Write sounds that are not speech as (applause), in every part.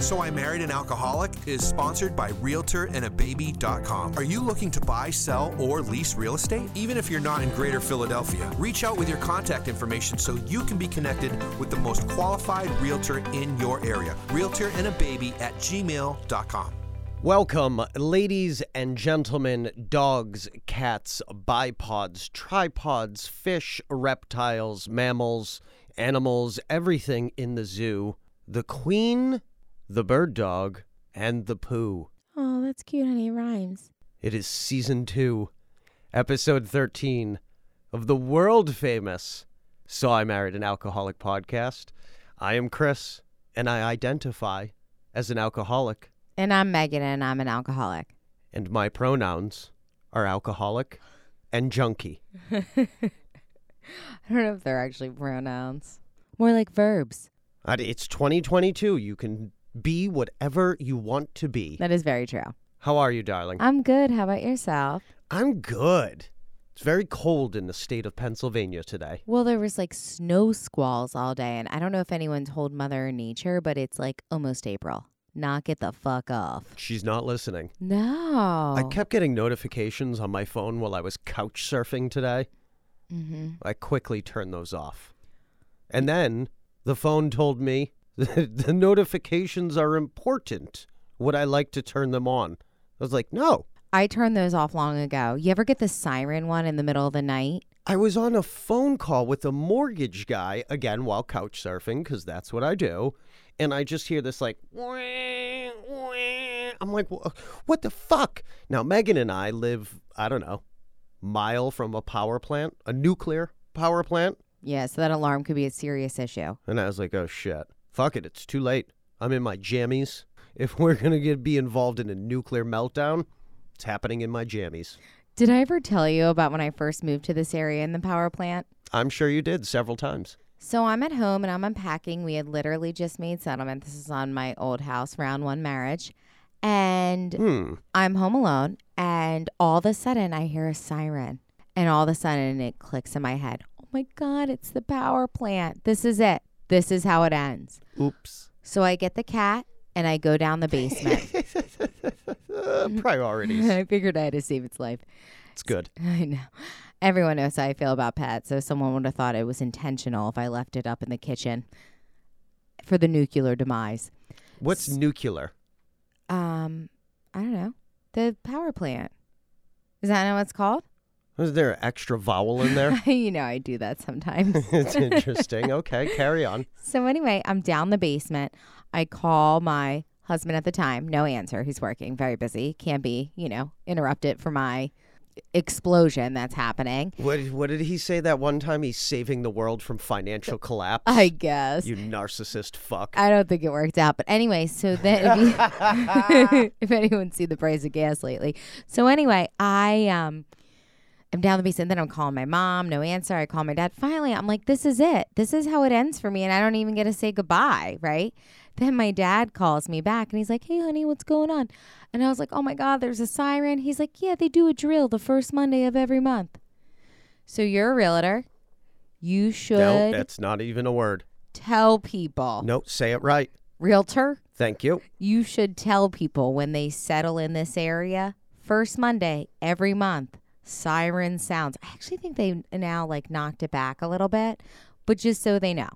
So I Married an Alcoholic is sponsored by RealtorAndABaby.com. Are you looking to buy, sell, or lease real estate? Even if you're not in Greater Philadelphia, reach out with your contact information so you can be connected with the most qualified realtor in your area. RealtorAndABaby at gmail.com. Welcome, ladies and gentlemen, dogs, cats, bipods, tripods, fish, reptiles, mammals, animals, everything in the zoo. The queen, the bird dog, and the poo. Oh, that's cute, honey. It rhymes. It is season two, episode 13 of the world famous So I Married an Alcoholic podcast. I am Chris, and I identify as an alcoholic, And I'm Megan, and I'm an alcoholic. and my pronouns are alcoholic and junkie. (laughs) I don't know if they're actually pronouns. More like verbs. Uh, It's 2022. You can be whatever you want to be. That is very true. How are you, darling? I'm good. How about yourself? I'm good. It's very cold in the state of Pennsylvania today. Well, there was like snow squalls all day, and I don't know if anyone told Mother Nature, but it's like almost April. Knock it the fuck off. She's not listening. No. I kept getting notifications on my phone while I was couch surfing today. hmm I quickly turned those off. And then the phone told me (laughs) the notifications are important. Would I like to turn them on? I was like, no. I turned those off long ago. You ever get the siren one in the middle of the night? I was on a phone call with a mortgage guy, again, while couch surfing, because that's what I do. And I just hear this like, "Wah, wah." I'm like, what the fuck? Now, Megan and I live, I don't know, mile from a power plant, a nuclear power plant. Yeah, so that alarm could be a serious issue. And I was like, oh shit. Fuck it, it's too late. I'm in my jammies. (laughs) If we're going to get be involved in a nuclear meltdown, it's happening in my jammies. Did I ever tell you about when I first moved to this area in the power plant? I'm sure you did several times. So I'm at home and I'm unpacking. We had literally just made settlement. This is on my old house, round one marriage. And Hmm. I'm home alone. And all of a sudden, I hear a siren. And all of a sudden, it clicks in my head. Oh my God, it's the power plant. This is it. This is how it ends. Oops. So I get the cat and I go down the basement. Uh, (laughs) priorities. (laughs) I figured I had to save its life. It's good. (laughs) I know. Everyone knows how I feel about pets, so someone would have thought it was intentional if I left it up in the kitchen for the nuclear demise. What's nuclear? Um, I don't know. The power plant. Is that what it's called? Is there an extra vowel in there? (laughs) you know, I do that sometimes. (laughs) it's (laughs) interesting. Okay, carry on. so anyway, I'm down the basement. I call my husband at the time. No answer. He's working, very busy. Can't be, you know, interrupted for my explosion that's happening. What what did he say that one time? He's saving the world from financial collapse. I guess. you narcissist fuck. I don't think it worked out. But anyway, so then if, you, if anyone's seen the price of gas lately. So anyway, I um I'm down the basement, then I'm calling my mom, no answer. I call my dad. Finally, I'm like, this is it. This is how it ends for me. And I don't even get to say goodbye, right? Then my dad calls me back and he's like, Hey honey, what's going on? And I was like, Oh my God, there's a siren. He's like, Yeah, they do a drill the first Monday of every month. So you're a realtor. You should no, that's not even a word. tell people. No, say it right. Realtor, Thank you. you should tell people when they settle in this area, first Monday every month, siren sounds. I actually think they now like knocked it back a little bit, but just so they know.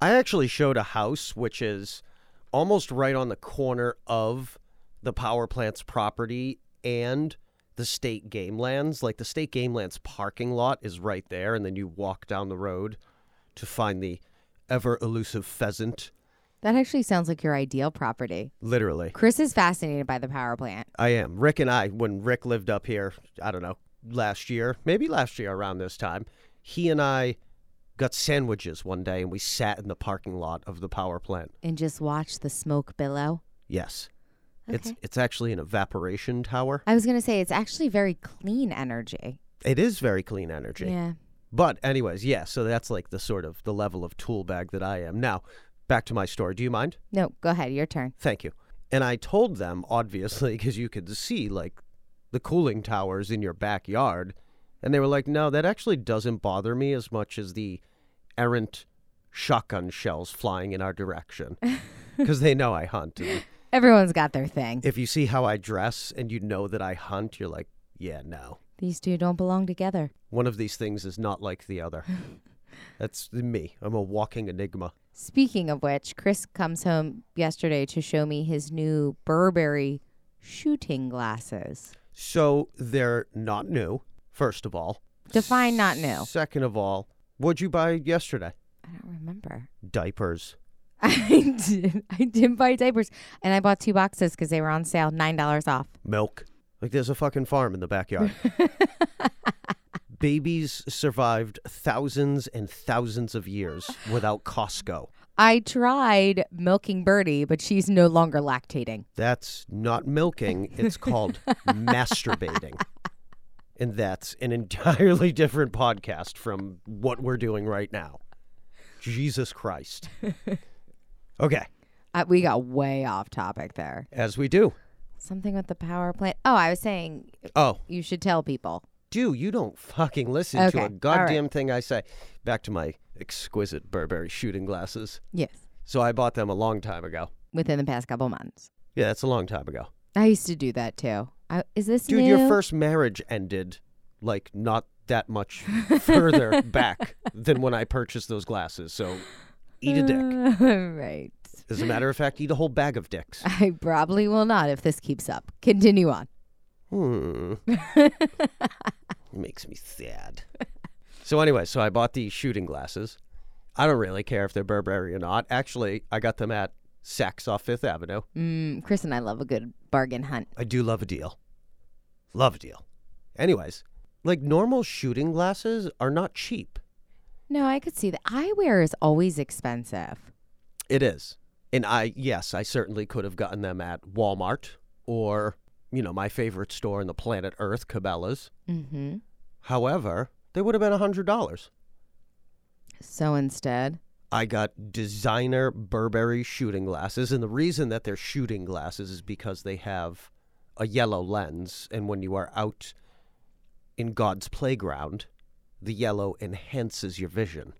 I actually showed a house which is almost right on the corner of the power plant's property and the state game lands. Like the state game lands parking lot is right there, and then you walk down the road to find the ever elusive pheasant. That actually sounds like your ideal property. Literally. Chris is fascinated by the power plant. I am. Rick and I, when Rick lived up here, I don't know, last year, maybe last year around this time, he and I got sandwiches one day and we sat in the parking lot of the power plant. And just watched the smoke billow. Yes. It's it's actually an evaporation tower. I was going to say it's actually very clean energy. It is very clean energy. Yeah. But anyways, yeah, so that's like the sort of the level of tool bag that I am. Now, back to my story. Do you mind? No, go ahead. Your turn. Thank you. And I told them, obviously, (laughs) because you could see like the cooling towers in your backyard. And they were like, no, that actually doesn't bother me as much as the errant shotgun shells flying in our direction. (laughs) because they know I hunt. And Everyone's got their thing. if you see how I dress and you know that I hunt, you're like, yeah, no. These two don't belong together. One of these things is not like the other. (laughs) That's me. I'm a walking enigma. Speaking of which, Chris comes home yesterday to show me his new Burberry shooting glasses. So they're not new, first of all. Define not new. Second of all, what'd you buy yesterday? I don't remember. Diapers. (laughs) I did. I did buy diapers, and I bought two boxes because they were on sale, nine dollars off. Milk. Like there's a fucking farm in the backyard. (laughs) Babies survived thousands and thousands of years without Costco. I tried milking Birdie, but she's no longer lactating. That's not milking, it's called (laughs) masturbating. And that's an entirely different podcast from what we're doing right now. Jesus Christ. Okay, (laughs) Uh, we got way off topic there. as we do. Something with the power plant. Oh, I was saying Oh, you should tell people. Do you don't fucking listen Okay, to a right. goddamn thing I say. Back to my exquisite Burberry shooting glasses. Yes, So I bought them a long time ago. within the past couple months. Yeah, that's a long time ago. I used to do that too. I, is this Dude, new? your first marriage ended like not that much further (laughs) back than when I purchased those glasses. So eat a dick. (laughs) right. As a matter of fact, eat a whole bag of dicks. I probably will not if this keeps up. Continue on. Hmm. (laughs) Makes me sad. So anyway, so I bought these shooting glasses. I don't really care if they're Burberry or not. Actually, I got them at Saks off Fifth Avenue. Mm, Chris and I love a good bargain hunt. I do love a deal. Love a deal. Anyways, like normal shooting glasses are not cheap. No, I could see that. Eyewear is always expensive. It is. And I, yes, I certainly could have gotten them at Walmart or, you know, my favorite store in the planet Earth, Cabela's. Mm-hmm. However, they would have been $100. So instead, I got designer Burberry shooting glasses. And the reason that they're shooting glasses is because they have a yellow lens. And when you are out in God's playground, the yellow enhances your vision.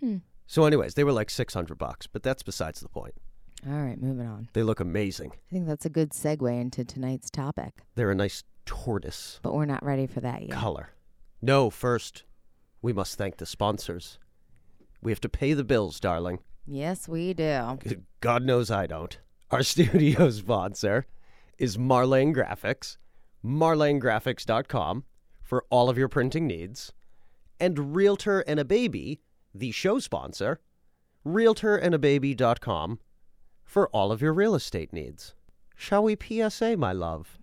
Hmm. So, anyways, they were like 600 bucks, but that's besides the point. All right, moving on. They look amazing. I think that's a good segue into tonight's topic, They're a nice tortoise but we're not ready for that yet. color. No, first, we must thank the sponsors. We have to pay the bills, darling. Yes, we do. God knows I don't. Our (laughs) studio sponsor is Marlane Graphics, marlanegraphics.com for all of your printing needs, and Realtor and a Baby, the show sponsor, realtorandababy.com for all of your real estate needs. Shall we PSA, my love?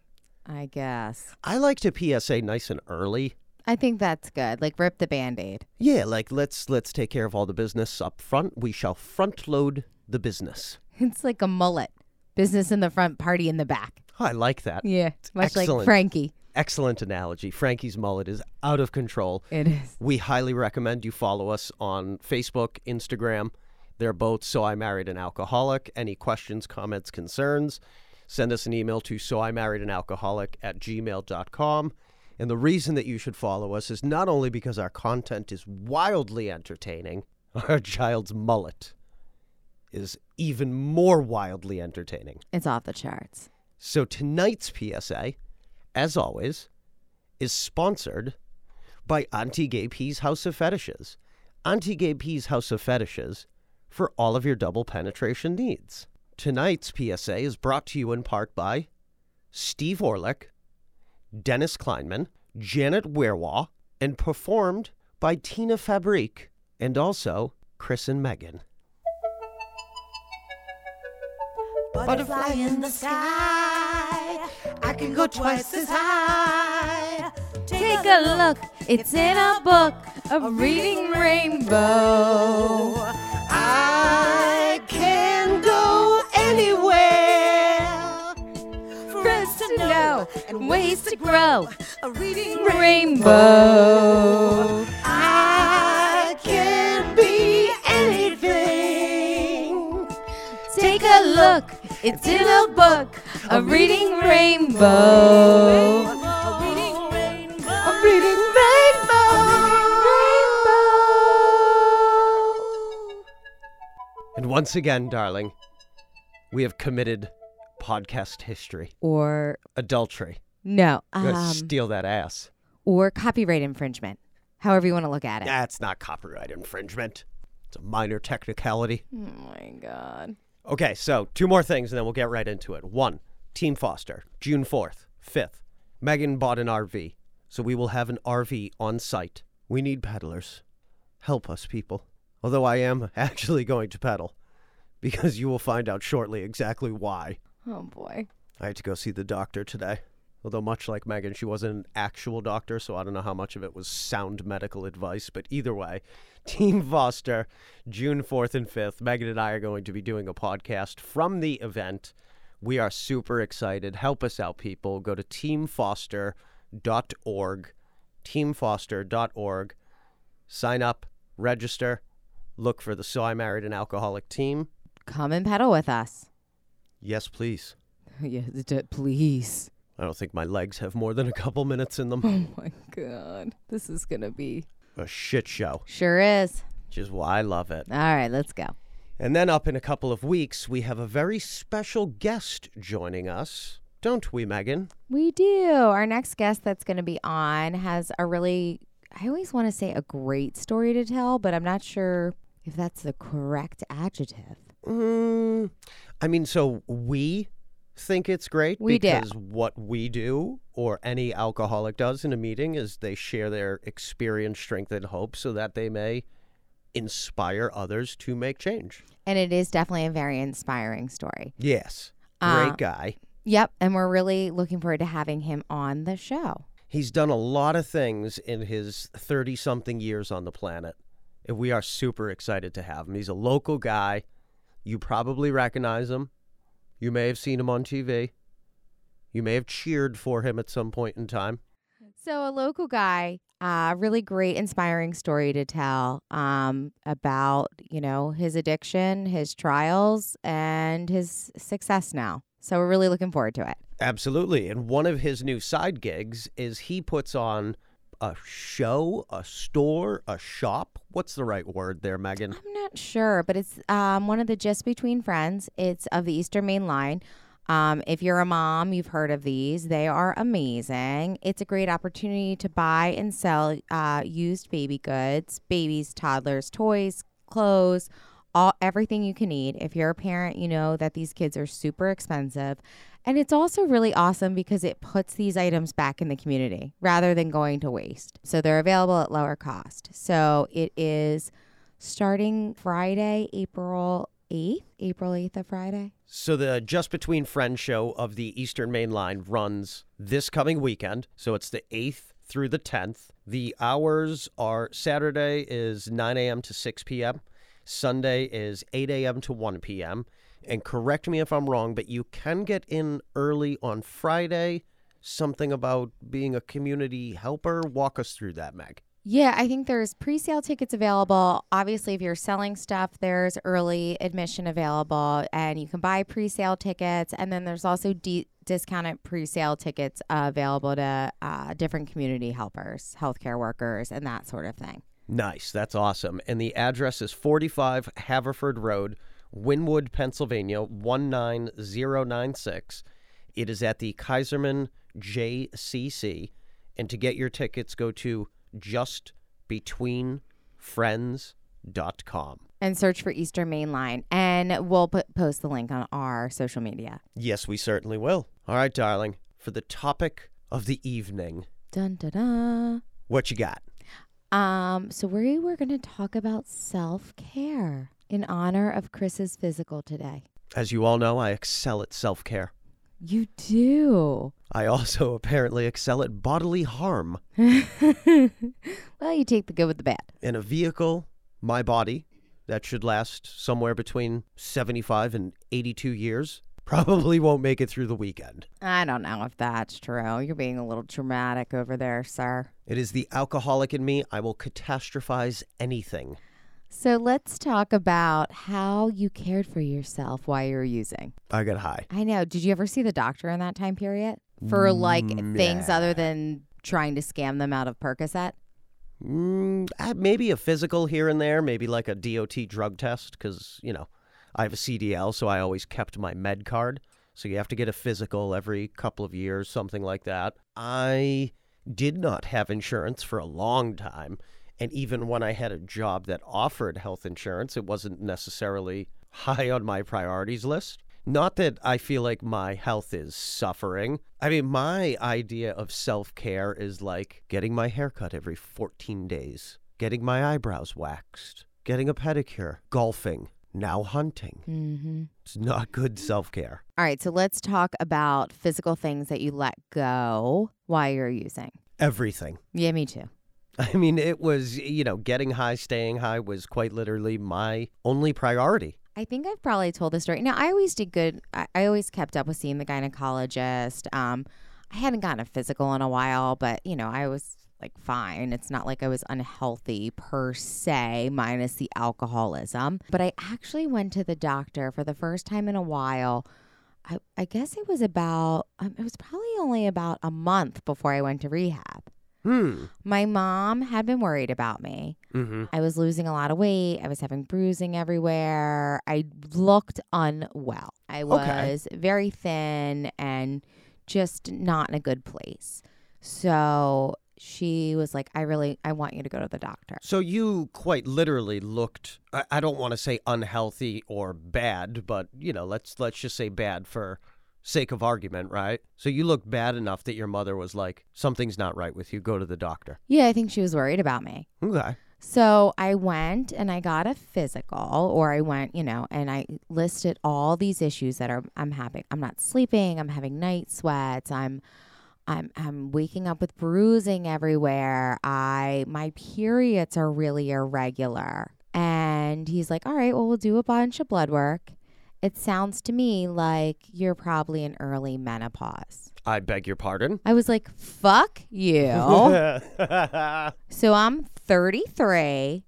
I guess. I like to PSA nice and early. I think that's good. Like rip the band-aid. Yeah, like let's let's take care of all the business up front. We shall front load the business. (laughs) It's like a mullet. Business in the front, party in the back. Oh, I like that. Yeah, much like. Frankie. Excellent analogy. Frankie's mullet is out of control. It is. We highly recommend you follow us on Facebook, Instagram. They're both So I Married an Alcoholic. Any questions, comments, concerns, send us an email to So I Married an Alcoholic at gmail.com. And the reason that you should follow us is not only because our content is wildly entertaining, (laughs) our child's mullet is even more wildly entertaining. It's off the charts. So tonight's PSA, as always, is sponsored by Auntie Gay P's House of Fetishes. Auntie Gay P's House of Fetishes for all of your double penetration needs. Tonight's PSA is brought to you in part by Steve Horelick, Dennis Kleinman, Janet Weirwaw, and performed by Tina Fabrique and also Chris and Megan. Butterfly in the sky. I can go twice as high. Take a look. It's in a book, a reading rainbow. And ways to grow. A reading Rainbow. I can be anything. Take a look. It's in a book, a reading rainbow. A reading rainbow. A reading rainbow. And once again, darling, we have committed podcast history, or adultery. no, um, steal that ass. or copyright infringement. However you want to look at it. That's not copyright infringement. It's a minor technicality. Oh my god. Okay, so two more things and then we'll get right into it. One, Team Foster, June 4th, 5th. Megan bought an RV, so we will have an RV on site. We need peddlers. Help us, people. Although I am (laughs) actually going to pedal, because you will find out shortly exactly why. Oh boy. I had to go see the doctor today. Although, much like Megan, she wasn't an actual doctor, so I don't know how much of it was sound medical advice. But either way, (laughs) Team Foster, June 4th and 5th. Megan and I are going to be doing a podcast from the event. We are super excited. Help us out, people. Go to teamfoster.org. Teamfoster.org. Sign up, register, look for the So I Married an Alcoholic team. Come and pedal with us. Yes, please. (laughs) yes, d- please. I don't think my legs have more than a couple minutes in them. Oh my god. This is gonna be a shit show, Sure is. which is why I love it. All right, let's go. And then up in a couple of weeks, we have a very special guest joining us, don't we, Megan? We do. Our next guest that's going to be on has a really, I always want to say a great story to tell, but I'm not sure if that's the correct adjective. Mm, I mean, so we think it's great We do. because what we do or any alcoholic does in a meeting is they share their experience, strength, and hope so that they may inspire others to make change. And it is definitely a very inspiring story. Yes. Great Uh, guy. Yep. And we're really looking forward to having him on the show. He's done a lot of things in his 30 something years on the planet. And we are super excited to have him. He's a local guy. You probably recognize him. You may have seen him on TV. You may have cheered for him at some point in time. So, a local guy, uh, really great, inspiring story to tell um, about, you know, his addiction, his trials, and his success now. So, we're really looking forward to it. Absolutely. And one of his new side gigs is he puts on a show, a store, a shop. What's the right word there, Megan? I'm not sure, but it's um, one of the Just Between Friends. It's of the Eastern Main Line. Um, if you're a mom, you've heard of these. They are amazing. It's a great opportunity to buy and sell uh, used baby goods, babies, toddlers, toys, clothes, all everything you can need. If you're a parent, you know that these kids are super expensive. And it's also really awesome because it puts these items back in the community rather than going to waste. So they're available at lower cost. So it is starting Friday, April 8th. April 8th of Friday. So the uh, Just Between Friends show of the Eastern Main Line runs this coming weekend. So it's the 8th through the 10th. The hours are Saturday is 9 a.m. to 6 p.m. Sunday is 8 a.m. to 1 p.m. And correct me if I'm wrong, but you can get in early on Friday. Something about being a community helper. Walk us through that, Meg. Yeah, I think there's pre sale tickets available. Obviously, if you're selling stuff, there's early admission available and you can buy pre sale tickets. And then there's also de- discounted pre sale tickets uh, available to uh, different community helpers, healthcare workers, and that sort of thing. Nice. That's awesome. And the address is 45 Haverford Road, Wynnewood, Pennsylvania, 19096. It is at the Kaiserman JCC. And to get your tickets, go to justbetweenfriends.com. And search for Eastern Main Line. And we'll put, post the link on our social media. Yes, we certainly will. All right, darling. For the topic of the evening, Dun da da. what you got? Um, so we were going to talk about self care in honor of Chris's physical today. As you all know, I excel at self care. You do. I also (laughs) apparently excel at bodily harm. (laughs) well, you take the good with the bad. in a vehicle, my body, that should last somewhere between 75 and 82 years, (laughs) probably won't make it through the weekend. I don't know if that's true. You're being a little dramatic over there, sir. It is the alcoholic in me. I will catastrophize anything. So let's talk about how you cared for yourself while you were using. I got high. I know. Did you ever see the doctor in that time period for like Mm, things yeah. other than trying to scam them out of Percocet? Mm, uh, maybe a physical here and there, maybe like a DOT drug test, because, you know, I have a CDL, so I always kept my med card. So you have to get a physical every couple of years, something like that. I did not have insurance for a long time. And even when I had a job that offered health insurance, it wasn't necessarily high on my priorities list. Not that I feel like my health is suffering. I mean, my idea of self care is like getting my hair cut every 14 days, getting my eyebrows waxed, getting a pedicure, golfing, now hunting. Mm-hmm. It's not good self care. All right, so let's talk about physical things that you let go while you're using. Everything. Yeah, me too. (laughs) I mean, it was, you know, getting high, staying high was quite literally my only priority. I think I've probably told this story. Now, I always did good. I, I always kept up with seeing the gynecologist. Um, I hadn't gotten a physical in a while, but you know, I was like fine. It's not like I was unhealthy per se, minus the alcoholism. But I actually went to the doctor for the first time in a while. I, I guess it was about. Um, it was probably only about a month before I went to rehab. Hmm. My mom had been worried about me. Mm-hmm. I was losing a lot of weight. I was having bruising everywhere. I looked unwell. I Okay. was very thin and just not in a good place. So she was like, I really, I want you to go to the doctor. So you quite literally looked I, I don't want to say unhealthy or bad, but you know, let's let's just say bad for sake of argument, right? So you looked bad enough that your mother was like, Something's not right with you, go to the doctor. Yeah, I think she was worried about me. Okay. So I went and I got a physical, or I went, you know, and I listed all these issues that are I'm having. I'm not sleeping. I'm having night sweats. I'm, I'm, I'm waking up with bruising everywhere. I my periods are really irregular. And he's like, all right, well, we'll do a bunch of blood work. It sounds to me like you're probably in early menopause. I beg your pardon. I was like, fuck you. (laughs) So I'm 33.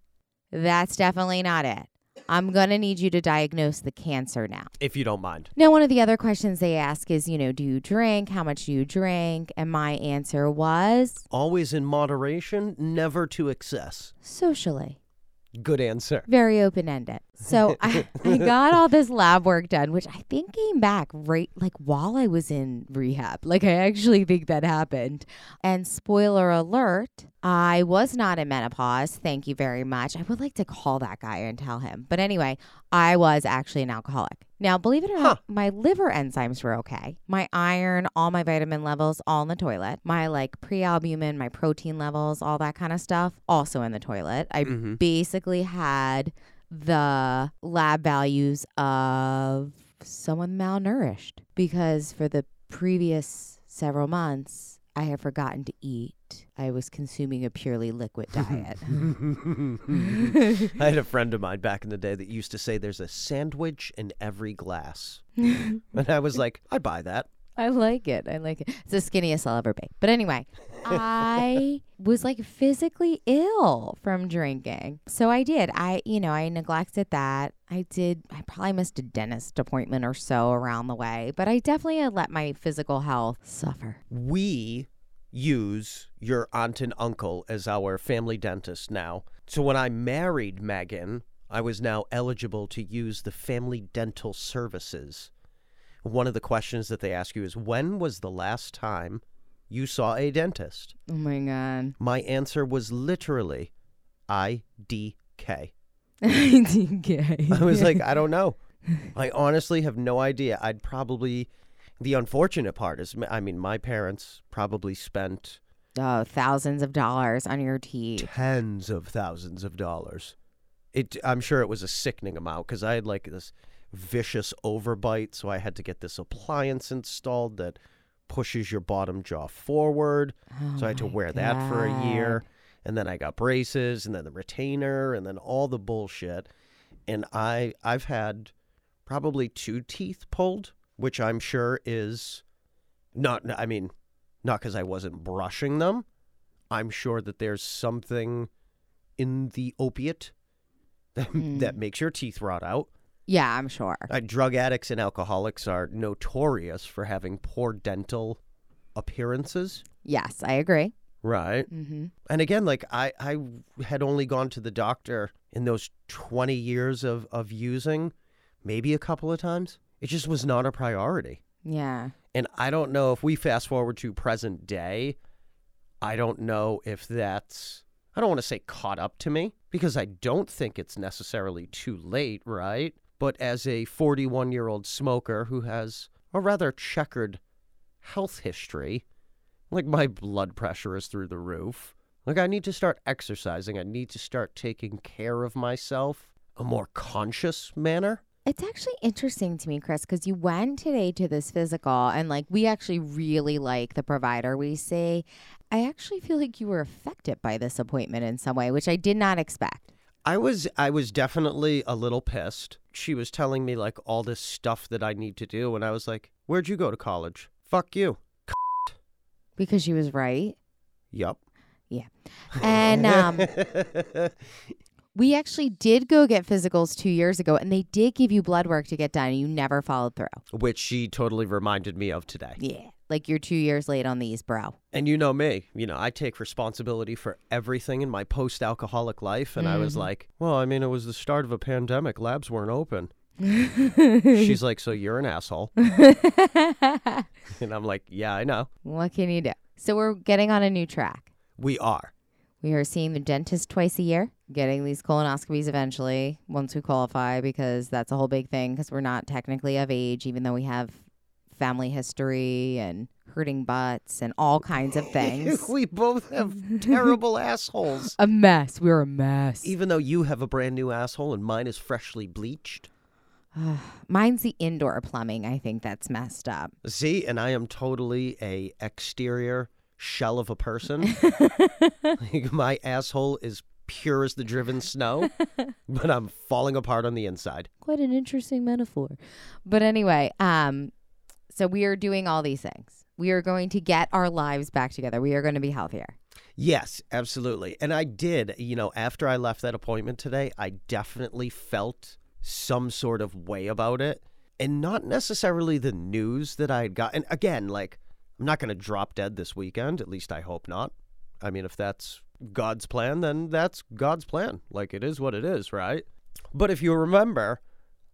That's definitely not it. I'm going to need you to diagnose the cancer now. if you don't mind. Now, one of the other questions they ask is, you know, do you drink? How much do you drink? And my answer was Always in moderation, never to excess. socially. Good answer. Very open ended. So I, I (laughs) got all this lab work done, which I think came back right like while I was in rehab. Like I actually think that happened. And spoiler alert, I was not in menopause. Thank you very much. I would like to call that guy and tell him. But anyway, I was actually an alcoholic. Now, believe it or not, my liver enzymes were okay. My iron, all my vitamin levels, all in the toilet. My like pre-albumin, my protein levels, all that kind of stuff, also in the toilet. I Mhm. basically had the lab values of someone malnourished because for the previous several months, I had forgotten to eat. I was consuming a purely liquid diet. (laughs) (laughs) I had a friend of mine back in the day that used to say there's a sandwich in every glass. (laughs) and I was like, I buy that. (laughs) I like it. I like it. It's the skinniest I'll ever be. But anyway, I (laughs) was like physically ill from drinking. So I did. I, you know, I neglected that. I did. I probably missed a dentist appointment or so around the way, but I definitely had let my physical health suffer. We use your aunt and uncle as our family dentist now. So when I married Megan, I was now eligible to use the family dental services. One of the questions that they ask you is when was the last time you saw a dentist? Oh my God. My answer was literally IDK. okay. (laughs) I was like, I don't know. (laughs) I honestly have no idea. I'd probably. The unfortunate part is, I mean, my parents probably spent oh, thousands of dollars on your teeth. tens of thousands of dollars. It, I'm sure it was a sickening amount because I had like this vicious overbite, so I had to get this appliance installed that pushes your bottom jaw forward. Oh so I had to oh my wear that for a year. And then I got braces and then the retainer and then all the bullshit. And I I've had probably two teeth pulled, which I'm sure is not I mean, not cuz I wasn't brushing them. I'm sure that there's something in the opiate that, hmm. that makes your teeth rot out. Yeah, I'm sure. Uh, drug addicts and alcoholics are notorious for having poor dental appearances. Yes, I agree. Right. Mm-hmm. And again, like I, I had only gone to the doctor in those 20 years of, of using maybe a couple of times. It just was not a priority. Yeah. And I don't know if we fast forward to present day, I don't know if that's, I don't want to say caught up to me because I don't think it's necessarily too late, right? But as a 41 year old smoker who has a rather checkered health history, like my blood pressure is through the roof. Like, I need to start exercising. I need to start taking care of myself a more conscious manner. It's actually interesting to me, Chris, because you went today to this physical and like we actually really like the provider we see. I actually feel like you were affected by this appointment in some way, which I did not expect. I was I was definitely a little pissed. She was telling me like all this stuff that I need to do and I was like, "Where'd you go to college?" Fuck you. Because she was right. Yup. Yeah, and um, (laughs) we actually did go get physicals two years ago, and they did give you blood work to get done, and you never followed through. Which she totally reminded me of today. Yeah. Like you're two years late on these, bro. And you know me, you know, I take responsibility for everything in my post alcoholic life. And I was mm-hmm. like, well, I mean, it was the start of a pandemic. Labs weren't open. (laughs) She's like, so you're an asshole. (laughs) and I'm like, yeah, I know. What can you do? So we're getting on a new track. We are. We are seeing the dentist twice a year, getting these colonoscopies eventually once we qualify because that's a whole big thing because we're not technically of age, even though we have family history and hurting butts and all kinds of (laughs) things. we both have terrible assholes. a mess. We're a mess. Even though you have a brand new asshole and mine is freshly bleached. (sighs) Mine's the indoor plumbing. I think that's messed up. See, and I am totally a exterior shell of a person. (laughs) like my asshole is pure as the driven snow, (laughs) but I'm falling apart on the inside. Quite an interesting metaphor. But anyway, um, so we are doing all these things. We are going to get our lives back together. We are going to be healthier. Yes, absolutely. And I did, you know, after I left that appointment today, I definitely felt some sort of way about it. And not necessarily the news that I had got. And again, like, I'm not going to drop dead this weekend. At least I hope not. I mean, if that's God's plan, then that's God's plan. Like, it is what it is, right? But if you remember,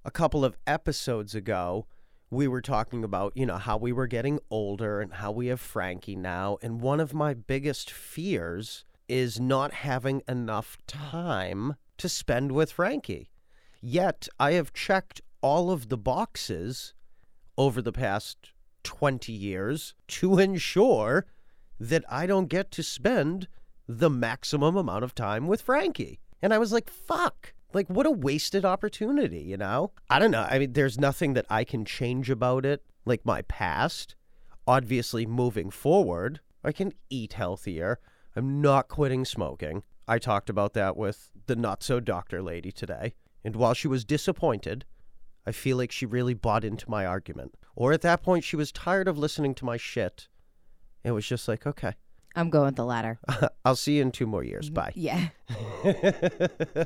a couple of episodes ago, we were talking about, you know, how we were getting older and how we have Frankie now. And one of my biggest fears is not having enough time to spend with Frankie. Yet I have checked all of the boxes over the past 20 years to ensure that I don't get to spend the maximum amount of time with Frankie. And I was like, fuck. Like, what a wasted opportunity, you know? I don't know. I mean, there's nothing that I can change about it, like my past. Obviously, moving forward, I can eat healthier. I'm not quitting smoking. I talked about that with the not so doctor lady today. And while she was disappointed, I feel like she really bought into my argument. Or at that point, she was tired of listening to my shit. It was just like, okay, I'm going with the latter. (laughs) I'll see you in two more years. Mm-hmm. Bye. Yeah. (laughs)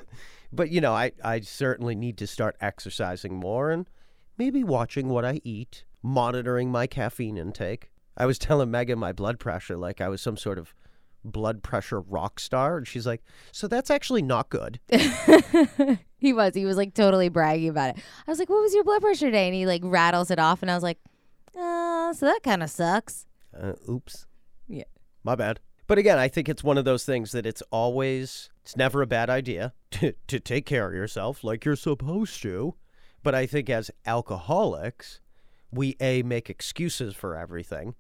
but you know, I, I certainly need to start exercising more and maybe watching what I eat, monitoring my caffeine intake. I was (laughs) telling Megan my blood pressure like I was some sort of blood pressure rock star, and she's like, "So that's actually not good." (laughs) he was. He was like totally bragging about it. I was like, "What was your blood pressure today?" And he like rattles it off, and I was like, "Uh, so that kind of sucks." Uh, oops. Yeah. My bad. But again, I think it's one of those things that it's always, it's never a bad idea (laughs) to, to take care of yourself like you're supposed to. But I think as alcoholics, we A, make excuses for everything,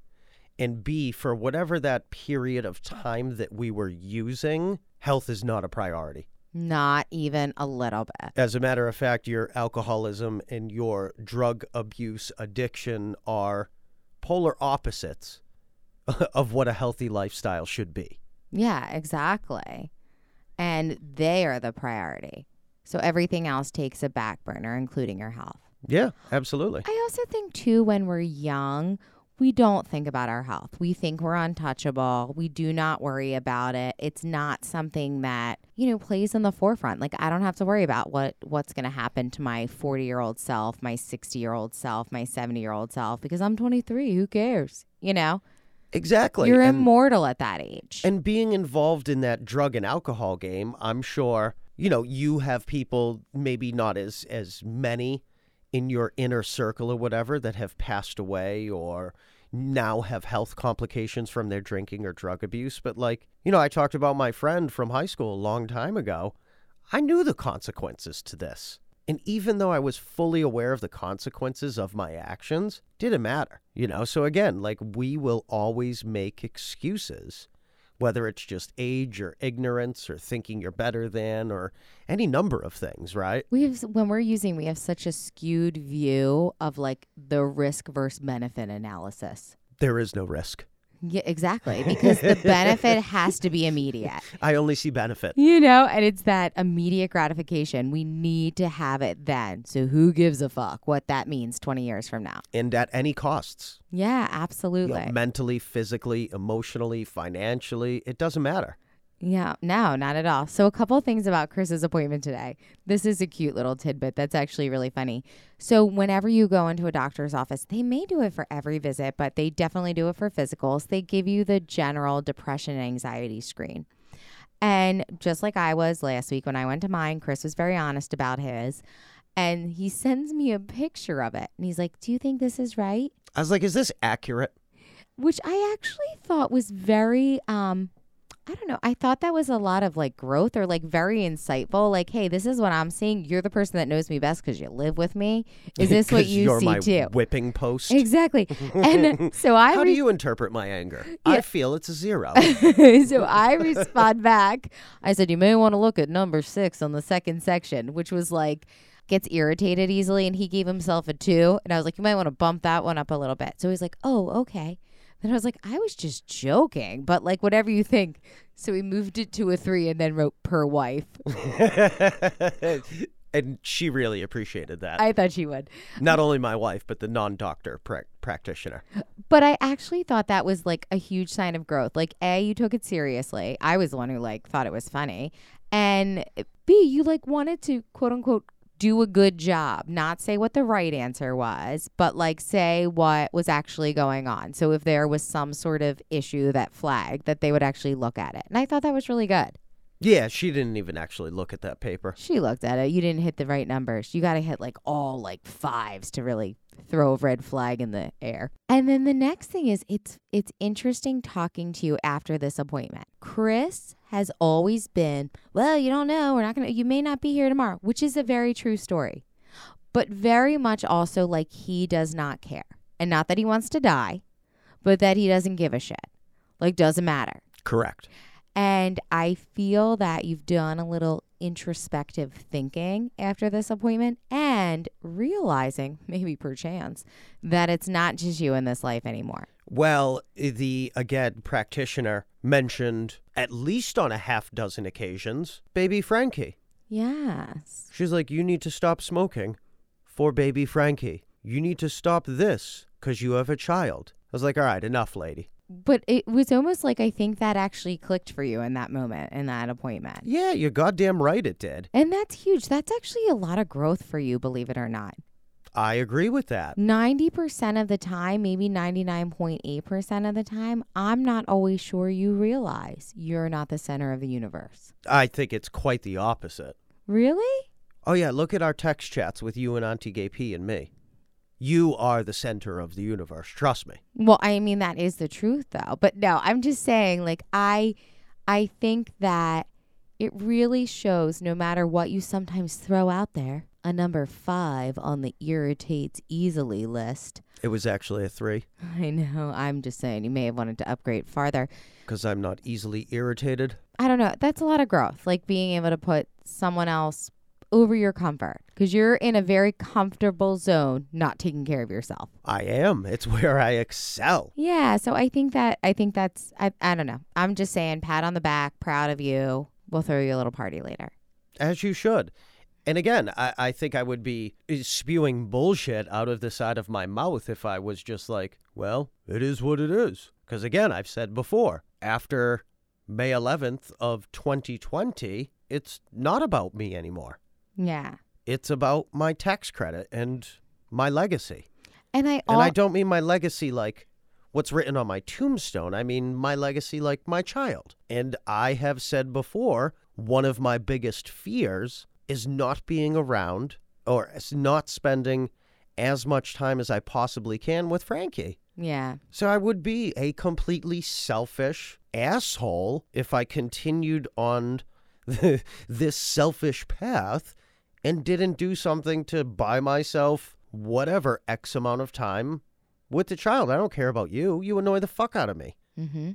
and B, for whatever that period of time that we were using, health is not a priority. Not even a little bit. As a matter of fact, your alcoholism and your drug abuse addiction are polar opposites (laughs) of what a healthy lifestyle should be. Yeah, exactly. And they are the priority. So everything else takes a back burner, including your health. Yeah, absolutely. I also think, too, when we're young, we don't think about our health. We think we're untouchable. We do not worry about it. It's not something that, you know, plays in the forefront. Like I don't have to worry about what what's going to happen to my 40-year-old self, my 60-year-old self, my 70-year-old self because I'm 23. Who cares? You know? Exactly. You're and, immortal at that age. and being involved in that drug and alcohol game, I'm sure, you know, you have people maybe not as as many in your inner circle or whatever that have passed away or now have health complications from their drinking or drug abuse. But, like, you know, I talked about my friend from high school a long time ago. I knew the consequences to this. And even though I was fully aware of the consequences of my actions, didn't matter, you know? So again, like we will always make excuses, whether it's just age or ignorance or thinking you're better than or any number of things, right? We have when we're using, we have such a skewed view of like the risk versus benefit analysis. There is no risk. Yeah, exactly. Because the benefit has to be immediate. (laughs) I only see benefit. You know, and it's that immediate gratification. We need to have it then. So who gives a fuck what that means 20 years from now? And at any costs. Yeah, You know, absolutely. mentally, physically, emotionally, financially, it doesn't matter. Yeah, no, not at all. So, a couple things about Chris's appointment today. This is a cute little tidbit that's actually really funny. So, whenever you go into a doctor's office, they may do it for every visit, but they definitely do it for physicals. They give you the general depression and anxiety screen. And just like I was last week when I went to mine, Chris was very honest about his. And he sends me a picture of it. And he's like, Do you think this is right? I was like, is this accurate? which I actually thought was very um I don't know. I thought that was a lot of like growth or like very insightful. Like, hey, this is what I'm seeing. You're the person that knows me best because you live with me. Is this what (laughs) you you're see my too? whipping post. Exactly. And (laughs) so I How do you interpret my anger? Yeah. I feel it's a zero. (laughs) so I respond back. I said, You may want to look at number six on the second section, which was like gets irritated easily. And he gave himself a two. And I was like, You might want to bump that one up a little bit. So he's like, Oh, okay. Then I was like, I was just joking, but like whatever you think. So we moved it to a three and then wrote per wife. (laughs) and she really appreciated that. I thought she would. Not only my wife, but the non-doctor prac practitioner. But I actually thought that was like a huge sign of growth. Like, A, you took it seriously. I was the one who like thought it was funny. And eh, B, you like wanted to quote unquote do a good job, not say what the right answer was, but like say what was actually going on. So if there was some sort of issue that flagged, that they would actually look at it. And I thought that was really good. Yeah, she didn't even actually look at that paper. She looked at it. You didn't hit the right numbers. You got to hit like all like fives to really throw a red flag in the air. And then the next thing is it's it's interesting talking to you after this appointment. Chris has always been, well, you don't know, we're not going to you may not be here tomorrow, which is a very true story. But very much also like he does not care. And not that he wants to die, but that he doesn't give a shit. Like doesn't matter. Correct. And I feel that you've done a little introspective thinking after this appointment and realizing, (laughs) maybe perchance, that it's not just you in this life anymore. Well, the again practitioner mentioned at least on a half dozen occasions baby Frankie. Yes. She's like, "You need to stop smoking for baby Frankie. You need to stop this cuz you have a child." I was like, "All right, enough, lady." But it was almost like I think that actually clicked for you in that moment, in that appointment. Yeah, you're goddamn right it did. And that's huge. That's actually a lot of growth for you, believe it or not. I agree with that. 90% of the time, maybe 99.8% of the time, I'm not always sure you realize you're not the center of the universe. I think it's quite the opposite. Really? Oh yeah, look at our text chats with you and Auntie Gay P and me. You are the center of the universe. Trust me. Well, I mean that is the truth though. But no, I'm just saying like I I think that it really shows no matter what you sometimes throw out there, a number 5 on the irritates easily list. It was actually a three (laughs) I know, I'm just saying you may have wanted to upgrade farther. because I'm not easily irritated. I don't know. That's a lot of growth. Like being able to put someone else over your comfort because you're in a very comfortable zone not taking care of yourself. I am. It's (laughs) where I excel. Yeah, so I think that I think that's I I don't know. I'm just saying pat on the back, proud of you. We'll throw you a little party later. As you should. And again, I, I think I would be spewing bullshit out of the side of my mouth if I was just like, well, it is what it is. Because again, I've said before, after May 11th of 2020, it's not about me anymore. Yeah. It's about my tax credit and my legacy. And I And I don't mean my legacy like what's written on my tombstone. I mean my legacy like my child. And I have said before, one of my biggest fears is not being around or not spending as much time as I possibly can with Frankie. Yeah. So I would be a completely selfish asshole if I continued on the, (laughs) this selfish path and didn't do something to buy myself whatever X amount of time with the child. I don't care about you. You annoy the fuck out of me. Mm-hmm.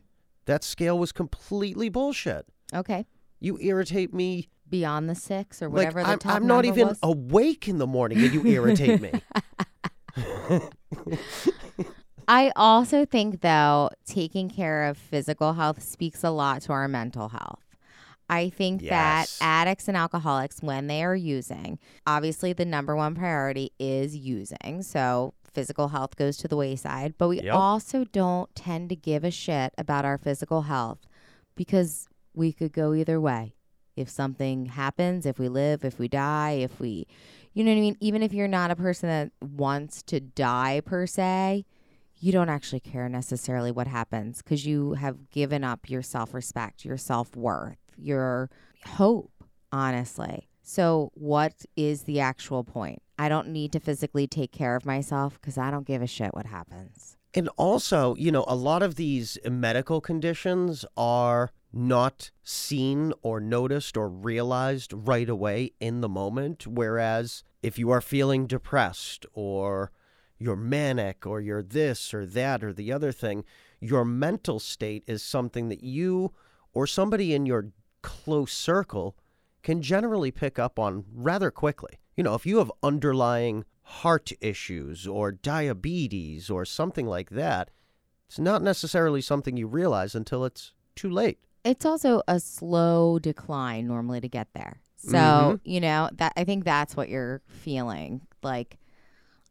That scale was completely bullshit. Okay. You irritate me. Beyond the six or Like whatever the I'm, top I'm not even was. awake in the morning and you (laughs) irritate me. (laughs) I also think, though, taking care of physical health speaks a lot to our mental health. I think Yes. that addicts and alcoholics, when they are using, obviously the number one priority is using. So physical health goes to the wayside. But we Yep. also don't tend to give a shit about our physical health because we could go either way. If something happens, if we live, if we die, if we, you know what I mean? Even if you're not a person that wants to die per se, you don't actually care necessarily what happens because you have given up your self respect, your self worth, your hope, honestly. So, what is the actual point? I don't need to physically take care of myself because I don't give a shit what happens. And also, you know, a lot of these medical conditions are not seen or noticed or realized right away in the moment. Whereas if you are feeling depressed or you're manic or you're this or that or the other thing, your mental state is something that you or somebody in your close circle can generally pick up on rather quickly. You know, if you have underlying heart issues or diabetes or something like that, it's not necessarily something you realize until it's too late. It's also a slow decline normally to get there. So, Mhm. you know, that I think that's what you're feeling. Like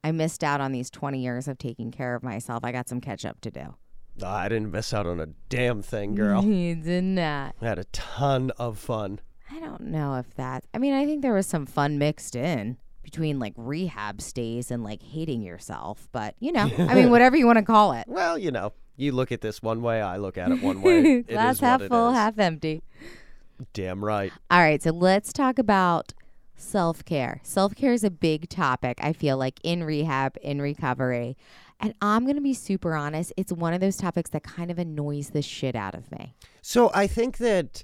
I missed out on these 20 years of taking care of myself. I got some catch up to do. I didn't miss out on a damn thing, girl. (laughs) you did not. I had a ton of fun. I don't know if that. I mean, I think there was some fun mixed in between like rehab stays and like hating yourself, but you know, I mean, (laughs) whatever you want to call it. Well, you know, you look at this one way, I look at it one way. (laughs) Glass half full, half empty. Damn right. All right, so let's talk about self care. Self care is a big topic, I feel like, in rehab, in recovery. And I'm going to be super honest, it's one of those topics that kind of annoys the shit out of me. So I think that,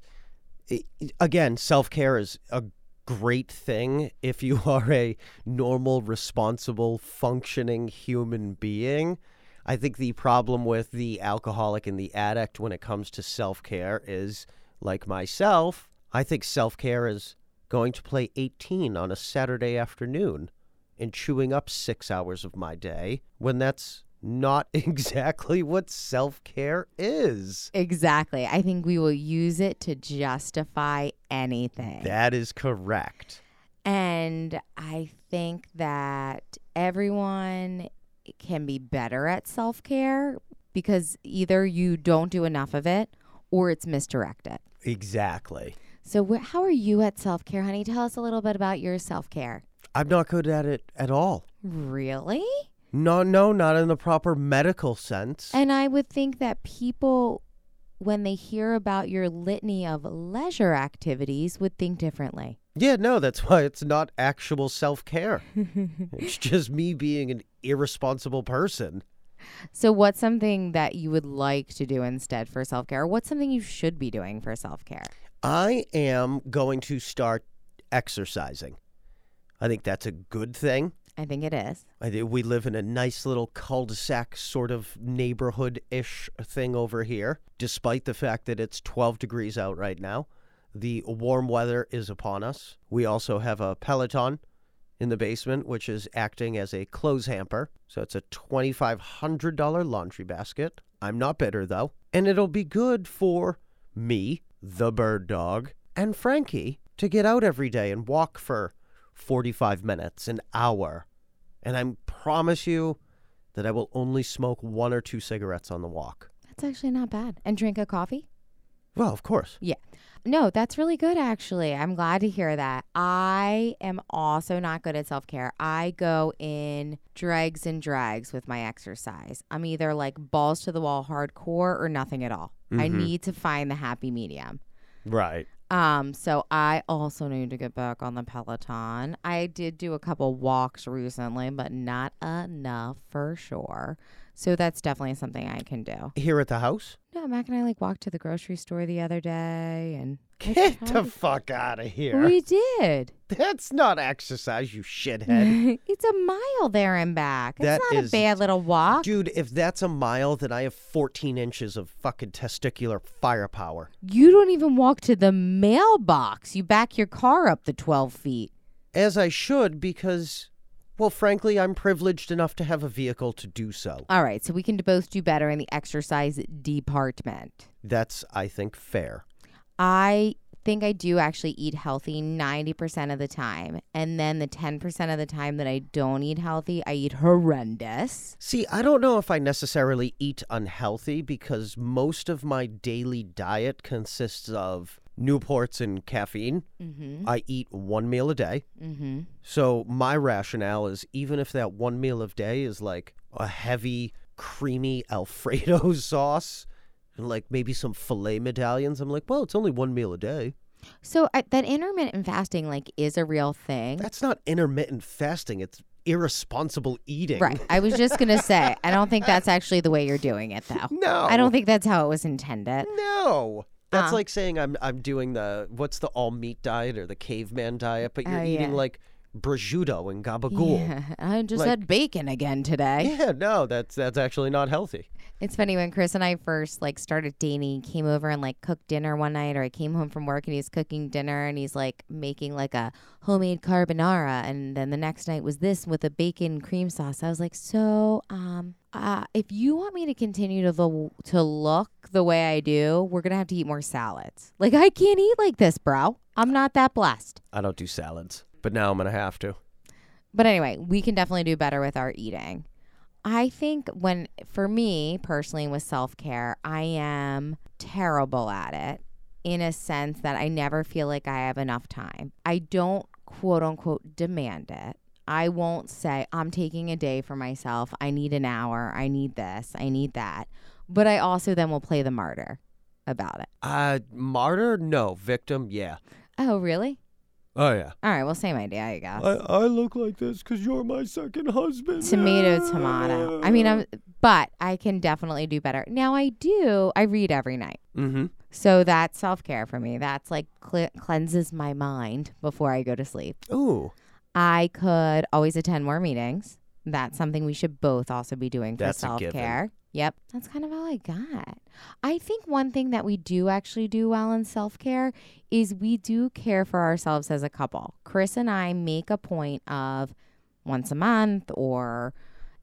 again, self care is a great thing if you (laughs) are a normal, responsible, functioning human being. I think the problem with the alcoholic and the addict when it comes to self care is, like myself, I think self care is going to play 18 on a Saturday afternoon and chewing up six hours of my day when that's not (laughs) exactly what self care is. Exactly. I think we will use it to justify anything. That is correct. And I think that everyone can be better at self care because either you don't do enough of it or it's misdirected. Exactly. So, wh- how are you at self care, honey? Tell us a little bit about your self care. I'm not good at it at all. Really? No, no, not in the proper medical sense. And I would think that people, when they hear about your litany of leisure activities, would think differently. yeah, no, that's why it's not actual self care. (laughs) it's just me being an irresponsible person. So, what's something that you would like to do instead for self care? What's something you should be doing for self care? I am going to start exercising. I think that's a good thing. I think it is. I think we live in a nice little cul-de-sac sort of neighborhood-ish thing over here. Despite the fact that it's 12 degrees out right now, the warm weather is upon us. We also have a Peloton in the basement, which is acting as a clothes hamper. So it's a $2,500 laundry basket. I'm not bitter though. And it'll be good for me, the bird dog, and Frankie to get out every day and walk for 45 minutes, an hour. And I promise you that I will only smoke one or two cigarettes on the walk. That's actually not bad. And drink a coffee? Well, of course. Yeah. No, that's really good, actually. I'm glad to hear that. I am also not good at self care. I go in dregs and drags with my exercise. I'm either like balls to the wall hardcore or nothing at all. I Mhm. need to find the happy medium. Right. Um, so I also need to get back on the Peloton. I did do a couple walks recently, but not enough for sure. So that's definitely something I can do. Here at the house? No, Mac and I like walked to the grocery store the other day and Get the fuck out of here. We did. (laughs) That's not exercise, you (laughs) shithead. it's a mile there and back. It's That not is- a bad little walk. Dude, if that's a mile, then I have 14 inches of fucking testicular firepower. You don't even walk to the mailbox. You back your car up the 12 feet. As I should, because, well, frankly, I'm privileged enough to have a vehicle to do so. All right, so we can both do better in the exercise department. That's, I think, fair. I think I do actually eat healthy 90% of the time. And then the 10% of the time that I don't eat healthy, I eat horrendous. See, I don't know if I necessarily eat unhealthy because most of my daily diet consists of Newports and caffeine. Mm-hmm. I eat one meal a day. Mm-hmm. So my rationale is even if that one meal of day is like a heavy, creamy (laughs) Alfredo (laughs) sauce and like maybe some filet medallions, I'm like, well, it's only one meal a day. So I, that intermittent fasting like is a real thing. That's not intermittent fasting. It's irresponsible eating. Right. I was just going to say, I don't think that's (laughs) actually the way you're doing it though. No. I don't think that's how it was intended. No. That's Uh. like saying I'm I'm doing the what's the all meat diet or the caveman diet, but you're Oh, eating yeah. like prosciutto and gabagool. Yeah, (laughs) I just Like- had bacon again today. Yeah, no, that's that's actually not healthy. It's funny when Chris and I first like started dating, he came over and like cooked dinner one night or I came home from work and he's cooking dinner and he's like making like a homemade carbonara and then the next night was this with a bacon cream sauce. I was like, "So, um uh, if you want me to continue to the, to look the way I do, we're going to have to eat more salads. Like I can't eat like this, bro. I'm not that blessed." I don't do salads, but now I'm gonna have to. But anyway, we can definitely do better with our eating. I think when, for me personally, with self care, I am terrible at it in a sense that I never feel like I have enough time. I don't quote unquote demand it. I won't say, I'm taking a day for myself. I need an hour. I need this. I need that. But I also then will play the martyr about it. Uh, martyr? No. Victim? Yeah. Oh, really? Oh yeah. All right. Well, same idea, I guess. I look like this because you're my second husband. tomato tomato i mean i'm but i can definitely do better now i do i read every night Mm-hmm. so that's self-care for me that's like cle cleanses my mind before i go to sleep Ooh, i could always attend more meetings. That's something we should both also be doing for That's a self-care. Yep. That's kind of all i got. I think one thing that we do actually do well in self-care is we do care for ourselves as a couple. Chris and i make a point of once a month or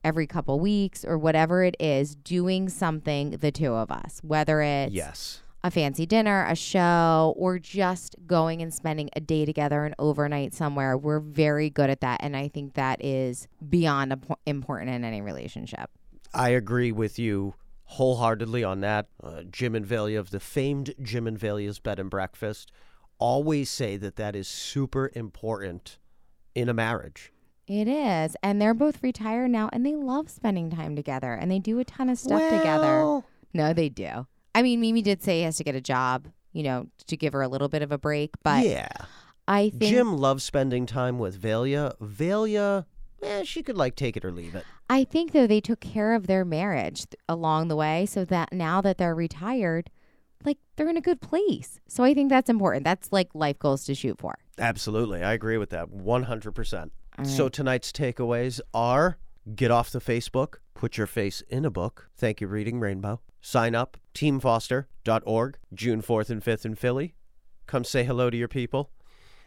every couple weeks or whatever it is doing something the two of us whether it's yes. A fancy dinner, a show, or just going and spending a day together, an overnight somewhere. We're very good at that. And I think that is beyond important in any relationship. I agree with you wholeheartedly on that. Uh, Jim and Valia of the famed Jim and Valia's Bed and Breakfast always say that that is super important in a marriage. It is. And they're both retired now and they love spending time together and they do a ton of stuff together. No, they do. I mean, Mimi did say he has to get a job, you know, to give her a little bit of a break. But yeah. I think Jim loves spending time with Valia. Valia, eh, she could like take it or leave it. I think though they took care of their marriage th- along the way, so that now that they're retired, like they're in a good place. So I think that's important. That's like life goals to shoot for. Absolutely. I agree with that 100%. So tonight's takeaways are get off the Facebook, put your face in a book. Thank you, Reading Rainbow. Sign up, teamfoster.org, June 4th and 5th in Philly. Come say hello to your people.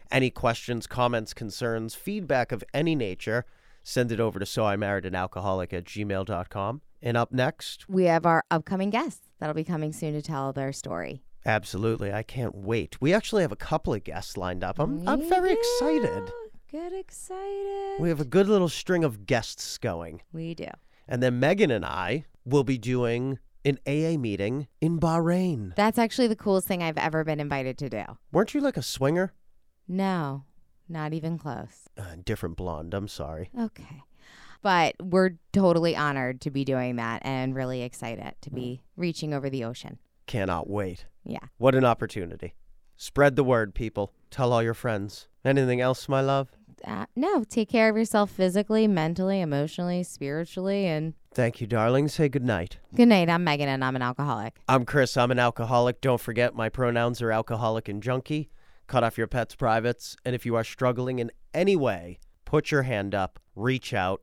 Any questions, comments, concerns, feedback of any nature, send it over to so I married an alcoholic at gmail.com. And up next, we have our upcoming guests that'll be coming soon to tell their story. absolutely, I can't wait. We actually have a couple of guests lined up. I'm, I'm very excited. Get excited. We have a good little string of guests going. We do. And then Megan and I will be doing an AA meeting in Bahrain. That's actually the coolest thing I've ever been invited to do. Weren't you like a swinger? No, not even close. Uh, different blonde, I'm sorry. Okay. But we're totally honored to be doing that and really excited to be reaching over the ocean. Cannot wait. Yeah. What an opportunity. Spread the word, people. Tell all your friends. Anything else, my love? Uh, no, take care of yourself physically, mentally, emotionally, spiritually, and Thank you, darling. Say goodnight. good night. I'm Megan, and I'm an alcoholic. I'm Chris. I'm an alcoholic. Don't forget, my pronouns are alcoholic and junkie. Cut off your pet's privates. And if you are struggling in any way, put your hand up, reach out,